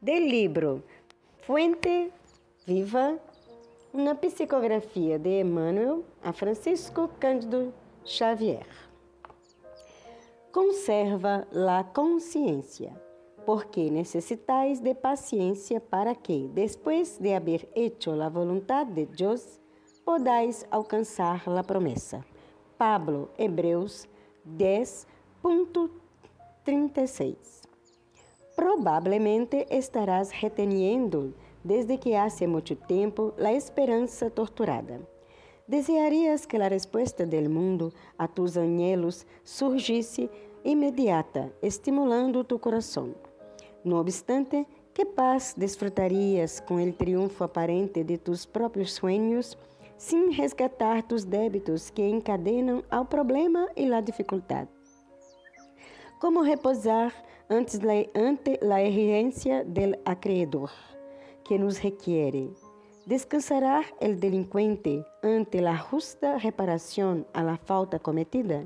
del libro Fuente Viva, uma psicografia de Emmanuel a Francisco Cândido Xavier. Conserva la consciência, porque necessitais de paciência para que, depois de haber hecho la voluntad de Deus, podais alcançar la promessa. Pablo, Hebreus 10.36 Provavelmente estarás reteniendo desde que hace muito tempo a esperança torturada. Desearias que a resposta do mundo a tus anhelos surgisse imediata, estimulando tu coração. No obstante, que paz desfrutarias com o triunfo aparente de tus próprios sonhos, sem resgatar tus débitos que encadenam ao problema e la dificuldade? Como repousar antes la, ante la exigencia del acreedor que nos requiere. ¿Descansará el delincuente ante la justa reparación a la falta cometida?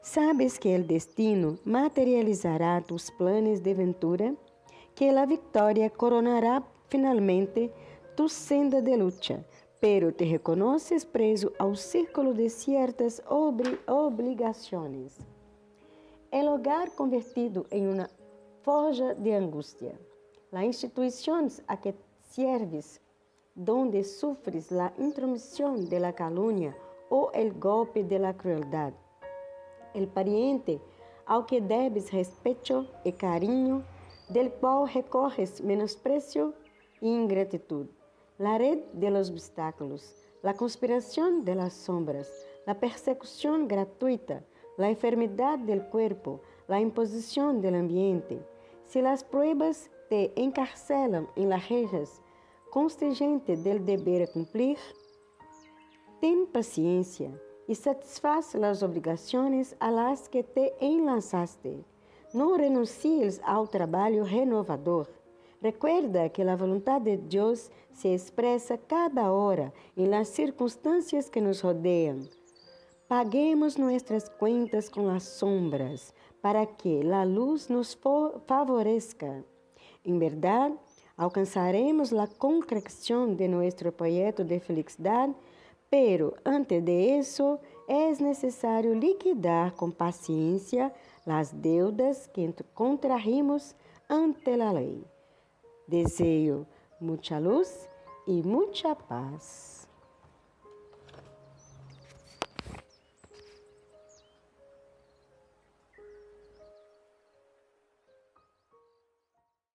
Sabes que el destino materializará tus planes de ventura, que la victoria coronará finalmente tu senda de lucha, pero te reconoces preso ao círculo de ciertas obri el hogar convertido em uma forja de angústia. Las instituições a que sirves, donde sufres la intromisión de la calumnia o el golpe de la crueldad. El pariente ao que debes respeto e carinho, del qual recorres menosprecio e ingratitud. La red de los obstáculos, la conspiración de las sombras, la persecución gratuita, la enfermedad del cuerpo, la imposición del ambiente. Si las pruebas te encarcelan en las rejas constringentes del deber a cumplir, ten paciencia y satisfaz las obrigaciones a las que te enlazaste. No renuncies ao trabalho renovador. Recuerda que a vontade de Deus se expressa cada hora em las circunstâncias que nos rodeiam. Paguemos nuestras cuentas con las sombras para que la luz nos favorezca. En verdad, alcanzaremos la concreción de nuestro proyecto de felicidad, pero antes de eso es necesario liquidar con paciencia las deudas que contrajimos ante la ley. Deseo mucha luz y mucha paz.